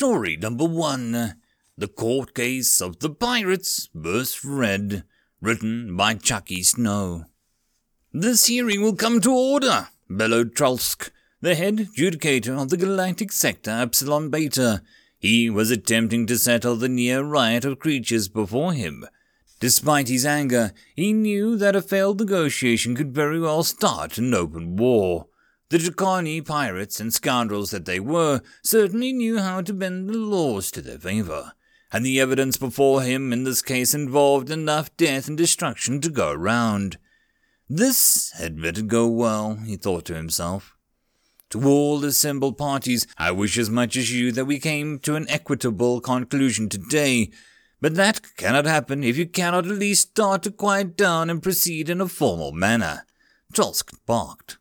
Story number one The Court Case of the Pirates vs. Fred, written by Chucky Snow. This hearing will come to order, bellowed Trolsk, the head judicator of the galactic sector Epsilon Beta. He was attempting to settle the near riot of creatures before him. Despite his anger, he knew that a failed negotiation could very well start an open war. The Draconi pirates and scoundrels that they were certainly knew how to bend the laws to their favor, and the evidence before him in this case involved enough death and destruction to go around. This had better go well, he thought to himself. To all assembled parties, I wish as much as you that we came to an equitable conclusion today, but that cannot happen if you cannot at least start to quiet down and proceed in a formal manner. Trolsk barked.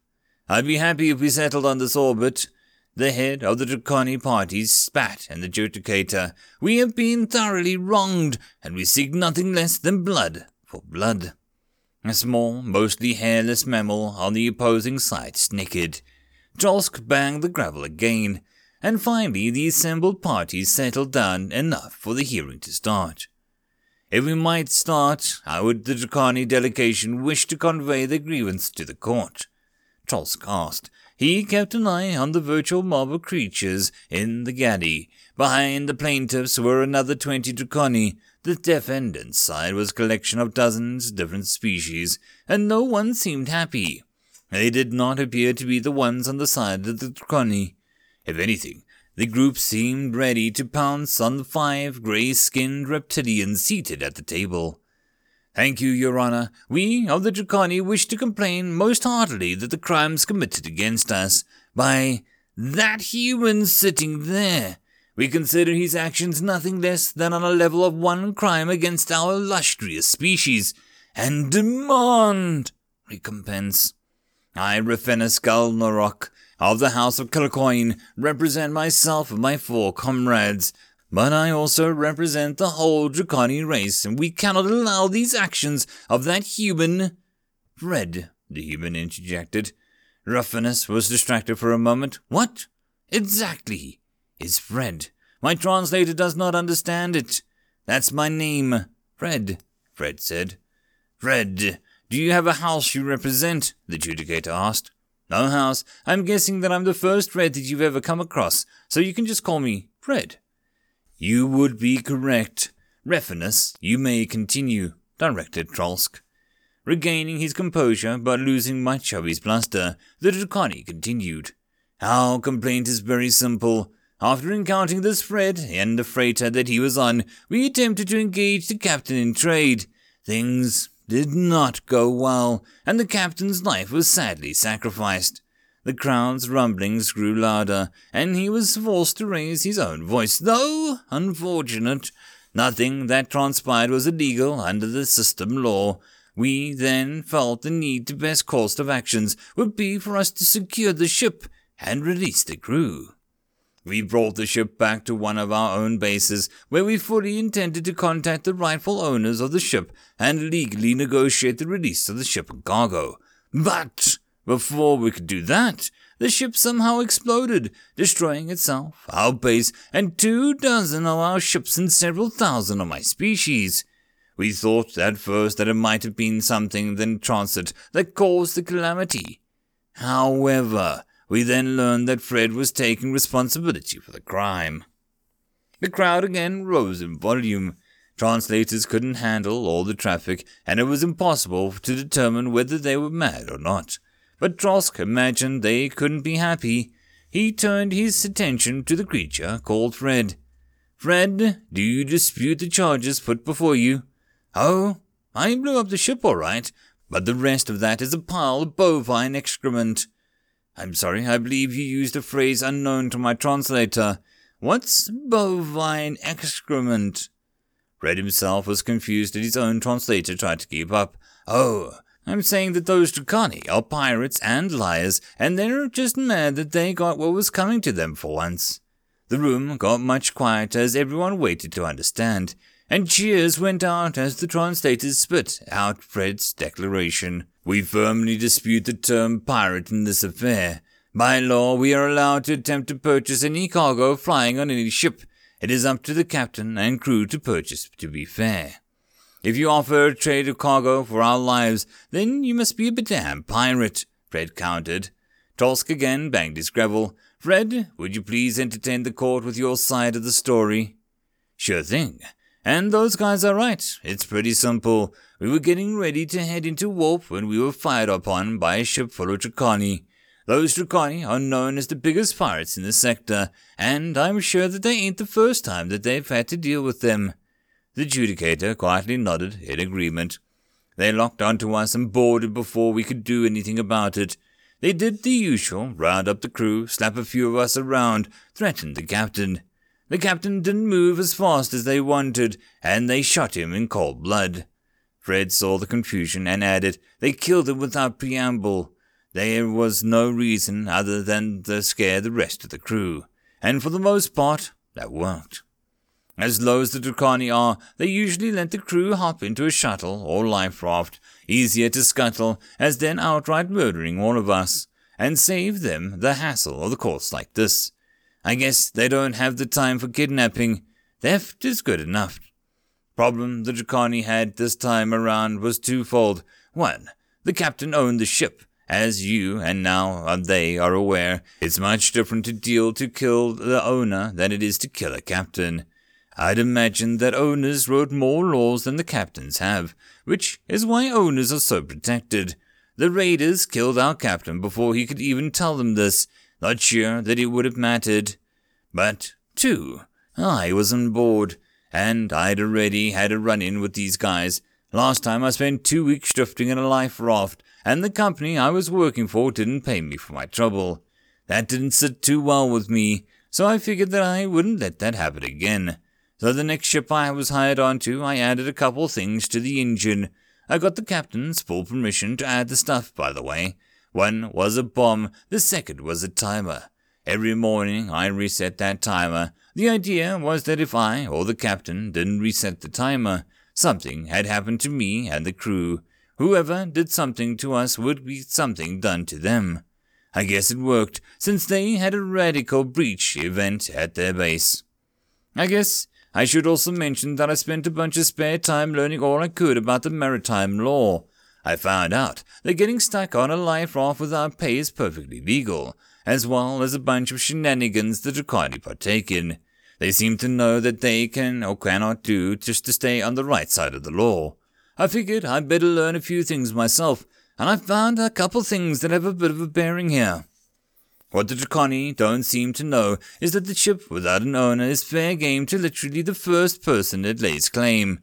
I'd be happy if we settled on this orbit. The head of the Draconi party spat and the judicator. We have been thoroughly wronged, and we seek nothing less than blood for blood. A small, mostly hairless mammal on the opposing side snickered. Trolsk banged the gravel again, and finally the assembled parties settled down enough for the hearing to start. If we might start, how would the Draconi delegation wish to convey their grievance to the court? Trolsk asked. He kept an eye on the virtual mob of creatures in the galley. Behind the plaintiffs were another twenty Draconi. The defendant's side was a collection of dozens of different species, and no one seemed happy. They did not appear to be the ones on the side of the Draconi. If anything, the group seemed ready to pounce on the five grey skinned reptilians seated at the table. Thank you, Your Honor. We of the Draconi wish to complain most heartily that the crimes committed against us by that human sitting there. We consider his actions nothing less than on a level of one crime against our illustrious species, and demand recompense. I, Raphenus Galnarok, of the House of Kilcoin, represent myself and my four comrades, but I also represent the whole Draconi race, and we cannot allow these actions of that human. Fred, the human interjected. Ruffinus was distracted for a moment. What? Exactly. Is Fred. My translator does not understand it. That's my name. Fred, Fred said. Fred, do you have a house you represent? The judicator asked. No house. I'm guessing that I'm the first Fred that you've ever come across, so you can just call me Fred. You would be correct. Refinus, you may continue, directed Trolsk. Regaining his composure, but losing much of his bluster, the Draconi continued. Our complaint is very simple. After encountering this Fred and the freighter that he was on, we attempted to engage the captain in trade. Things did not go well, and the captain's life was sadly sacrificed. The crowd's rumblings grew louder, and he was forced to raise his own voice, though unfortunate. Nothing that transpired was illegal under the system law. We then felt the need to best course of actions would be for us to secure the ship and release the crew. We brought the ship back to one of our own bases, where we fully intended to contact the rightful owners of the ship and legally negotiate the release of the ship and cargo. But before we could do that, the ship somehow exploded, destroying itself, our base, and two dozen of our ships and several thousand of my species. We thought at first that it might have been something in transit that caused the calamity. However, we then learned that Fred was taking responsibility for the crime. The crowd again rose in volume. Translators couldn't handle all the traffic, and it was impossible to determine whether they were mad or not. But Trolsk imagined they couldn't be happy. He turned his attention to the creature called Fred. Fred, do you dispute the charges put before you? Oh, I blew up the ship all right, but the rest of that is a pile of bovine excrement. I'm sorry, I believe you used a phrase unknown to my translator. What's bovine excrement? Fred himself was confused and his own translator tried to keep up. Oh, I'm saying that those Draconi are pirates and liars, and they're just mad that they got what was coming to them for once. The room got much quieter as everyone waited to understand, and cheers went out as the translators spit out Fred's declaration. We firmly dispute the term pirate in this affair. By law, we are allowed to attempt to purchase any cargo flying on any ship. It is up to the captain and crew to purchase, to be fair. If you offer trade of cargo for our lives, then you must be a damn pirate, Fred countered. Trolsk again banged his gravel. Fred, would you please entertain the court with your side of the story? Sure thing. And those guys are right. It's pretty simple. We were getting ready to head into warp when we were fired upon by a ship full of Draconi. Those Draconi are known as the biggest pirates in the sector, and I'm sure that they ain't the first time that they've had to deal with them. The adjudicator quietly nodded in agreement. They locked onto us and boarded before we could do anything about it. They did the usual, round up the crew, slap a few of us around, threatened the captain. The captain didn't move as fast as they wanted, and they shot him in cold blood. Fred saw the confusion and added, They killed him without preamble. There was no reason other than to scare the rest of the crew, and for the most part, that worked. As low as the Draconi are, they usually let the crew hop into a shuttle or life raft, easier to scuttle, as then outright murdering all of us, and save them the hassle of a course like this. I guess they don't have the time for kidnapping. Theft is good enough problem the Draconi had this time around was twofold. One, the captain owned the ship. As you and now they are aware, it's much different to deal to kill the owner than it is to kill a captain. I'd imagine that owners wrote more laws than the captains have, which is why owners are so protected. The raiders killed our captain before he could even tell them this, not sure that it would have mattered. But, two, I was on board and I'd already had a run in with these guys. Last time I spent two weeks drifting in a life raft, and the company I was working for didn't pay me for my trouble. That didn't sit too well with me, so I figured that I wouldn't let that happen again. So the next ship I was hired onto, I added a couple things to the engine. I got the captain's full permission to add the stuff, by the way. One was a bomb, the second was a timer. Every morning I reset that timer, the idea was that if I or the captain didn't reset the timer, something had happened to me and the crew. Whoever did something to us would be something done to them. I guess it worked, since they had a radical breach event at their base. I guess I should also mention that I spent a bunch of spare time learning all I could about the maritime law. I found out that getting stuck on a life raft without pay is perfectly legal, as well as a bunch of shenanigans that Draconi partake in. They seem to know that they can or cannot do just to stay on the right side of the law. I figured I'd better learn a few things myself, and I found a couple things that have a bit of a bearing here. What the Draconi don't seem to know is that the ship without an owner is fair game to literally the first person that lays claim.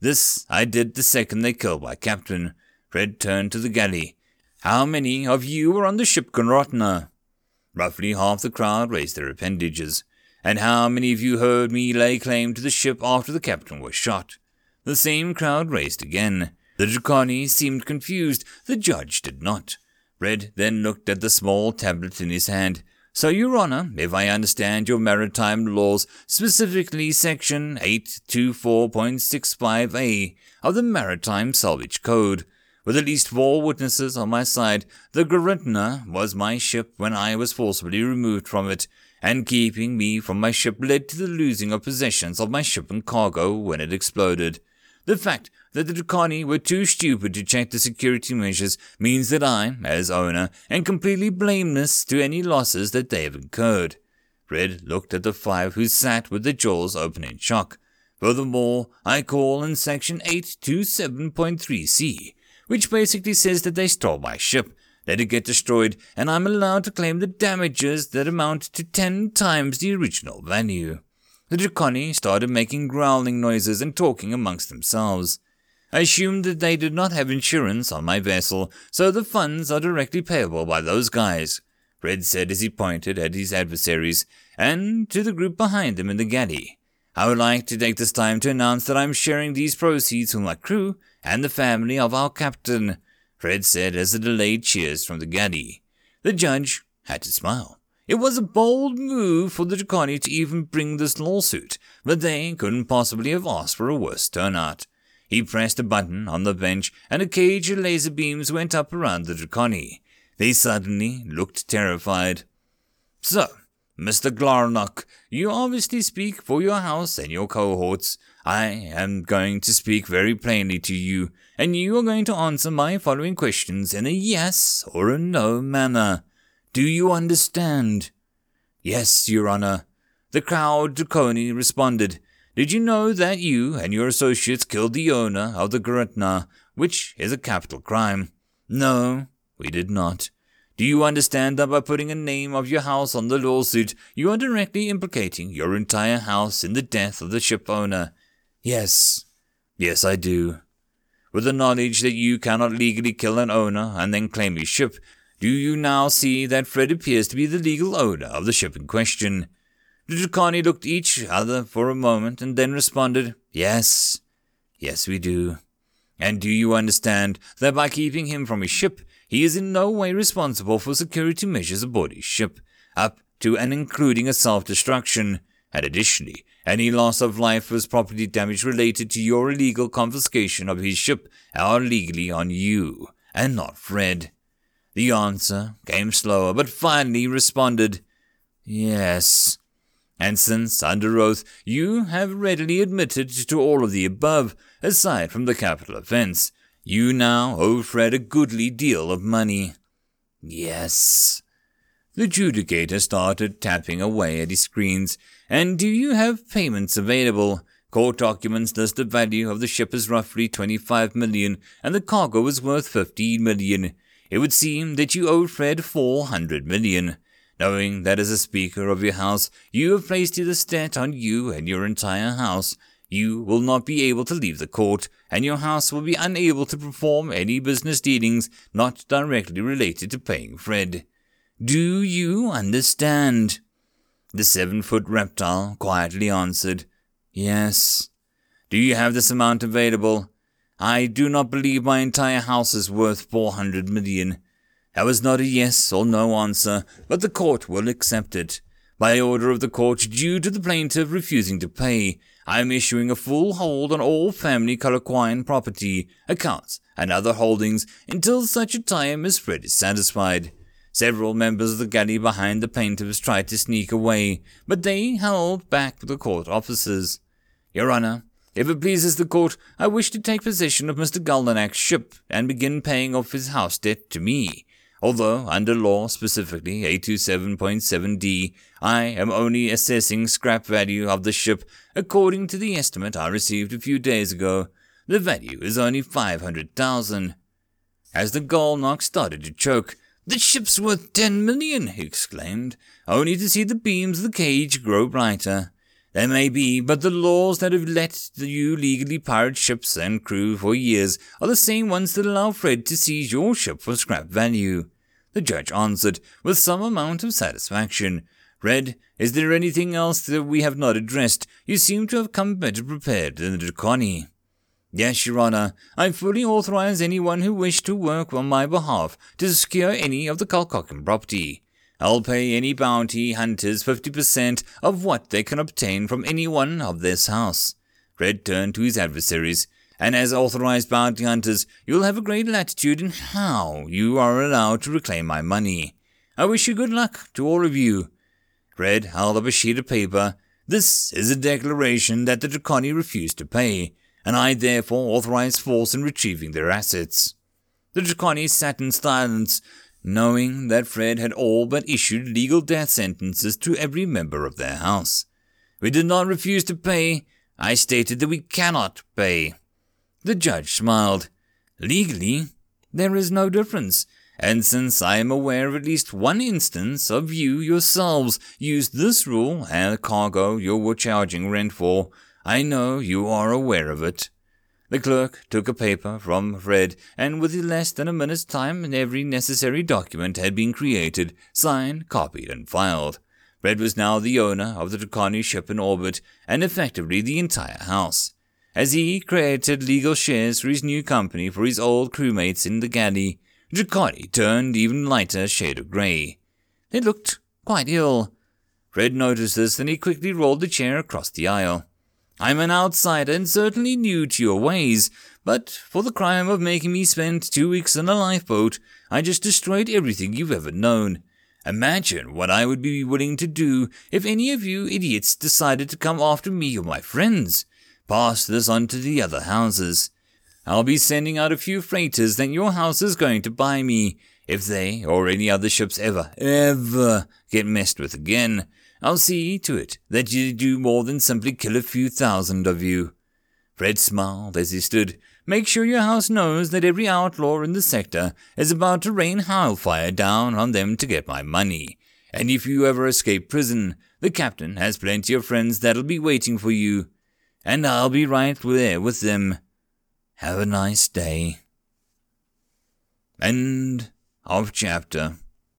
This I did the second they killed my captain. Fred turned to the galley. How many of you were on the ship Gunrotna? Roughly half the crowd raised their appendages. And how many of you heard me lay claim to the ship after the captain was shot? The same crowd raised again. The Draconi seemed confused. The judge did not. Fred then looked at the small tablet in his hand. So, Your Honor, if I understand your maritime laws, specifically Section 824.65a of the Maritime Salvage Code, with at least four witnesses on my side, the Garetna was my ship when I was forcibly removed from it, and keeping me from my ship led to the losing of possessions of my ship and cargo when it exploded. The fact that the Draconi were too stupid to check the security measures means that I, as owner, am completely blameless to any losses that they have incurred. Fred looked at the five who sat with their jaws open in shock. Furthermore, I call in section 827.3c, which basically says that they stole my ship let it get destroyed, and I'm allowed to claim the damages that amount to ten times the original value. The Draconi started making growling noises and talking amongst themselves. I assumed that they did not have insurance on my vessel, so the funds are directly payable by those guys, Fred said as he pointed at his adversaries and to the group behind them in the galley. I would like to take this time to announce that I'm sharing these proceeds with my crew and the family of our captain. Fred said as the delayed cheers from the galley. The judge had to smile. It was a bold move for the Draconi to even bring this lawsuit, but they couldn't possibly have asked for a worse turnout. He pressed a button on the bench, and a cage of laser beams went up around the Draconi. They suddenly looked terrified. So, Mr. Glarnock, you obviously speak for your house and your cohorts. I am going to speak very plainly to you, and you are going to answer my following questions in a yes or a no manner. Do you understand? Yes, Your Honor. The crowd Draconi responded. Did you know that you and your associates killed the owner of the Gretna, which is a capital crime? No, we did not. Do you understand that by putting a name of your house on the lawsuit, you are directly implicating your entire house in the death of the ship owner? Yes. Yes, I do. With the knowledge that you cannot legally kill an owner and then claim his ship, do you now see that Fred appears to be the legal owner of the ship in question? The Draconi looked each other for a moment and then responded, Yes. Yes, we do. And do you understand that by keeping him from his ship, he is in no way responsible for security measures aboard his ship, up to and including a self-destruction, and additionally, any loss of life or property damage related to your illegal confiscation of his ship are legally on you, and not Fred. The answer came slower, but finally responded, Yes. And since, under oath, you have readily admitted to all of the above, aside from the capital offense, you now owe Fred a goodly deal of money. Yes. The adjudicator started tapping away at his screens. And do you have payments available? Court documents list the value of the ship as roughly 25 million, and the cargo is worth 15 million. It would seem that you owe Fred 400 million. Knowing that as a speaker of your house, you have placed this debt on you and your entire house, you will not be able to leave the court, and your house will be unable to perform any business dealings not directly related to paying Fred. Do you understand? The seven foot reptile quietly answered, Yes. Do you have this amount available? I do not believe my entire house is worth four hundred million. That was not a yes or no answer, but the court will accept it. By order of the court, due to the plaintiff refusing to pay, I am issuing a full hold on all family Colloquian property, accounts, and other holdings until such a time as Fred is satisfied. Several members of the galley behind the plaintiffs tried to sneak away, but they held back the court officers. Your Honor, if it pleases the court, I wish to take possession of Mr. Guldenac's ship and begin paying off his house debt to me although under law, specifically 827.7d, I am only assessing scrap value of the ship according to the estimate I received a few days ago. The value is only 500,000. As the Guldenach started to choke, the ship's worth 10 million, he exclaimed, only to see the beams of the cage grow brighter. There may be, but the laws that have let you legally pirate ships and crew for years are the same ones that allow Fred to seize your ship for scrap value. The judge answered with some amount of satisfaction. Fred, is there anything else that we have not addressed? You seem to have come better prepared than the Draconi. Yes, Your Honor, I fully authorize anyone who wished to work on my behalf to secure any of the Kalkoken property. I'll pay any bounty hunters 50% of what they can obtain from anyone of this house. Fred turned to his adversaries, and as authorized bounty hunters, you'll have a great latitude in how you are allowed to reclaim my money. I wish you good luck to all of you. Fred held up a sheet of paper. This is a declaration that the Draconi refused to pay, and I therefore authorize force in retrieving their assets. The Draconi sat in silence, knowing that Fred had all but issued legal death sentences to every member of their house. We did not refuse to pay. I stated that we cannot pay. The judge smiled. Legally, there is no difference, and since I am aware of at least one instance of you yourselves used this rule and the cargo you were charging rent for, I know you are aware of it. The clerk took a paper from Fred, and within less than a minute's time every necessary document had been created, signed, copied, and filed. Fred was now the owner of the Draconi ship in orbit, and effectively the entire house. As he created legal shares for his new company for his old crewmates in the galley, Draconi turned even lighter shade of grey. They looked quite ill. Fred noticed this, and he quickly rolled the chair across the aisle. I'm an outsider and certainly new to your ways, But for the crime of making me spend two weeks on a lifeboat, I just destroyed everything you've ever known. Imagine what I would be willing to do if any of you idiots decided to come after me or my friends. Pass this on to the other houses. I'll be sending out a few freighters that your house is going to buy me. If they or any other ships ever, ever get messed with again, I'll see to it that you do more than simply kill a few thousand of you. Fred smiled as he stood. Make sure your house knows that every outlaw in the sector is about to rain hellfire down on them to get my money. And if you ever escape prison, the captain has plenty of friends that'll be waiting for you. And I'll be right there with them. Have a nice day. End of chapter.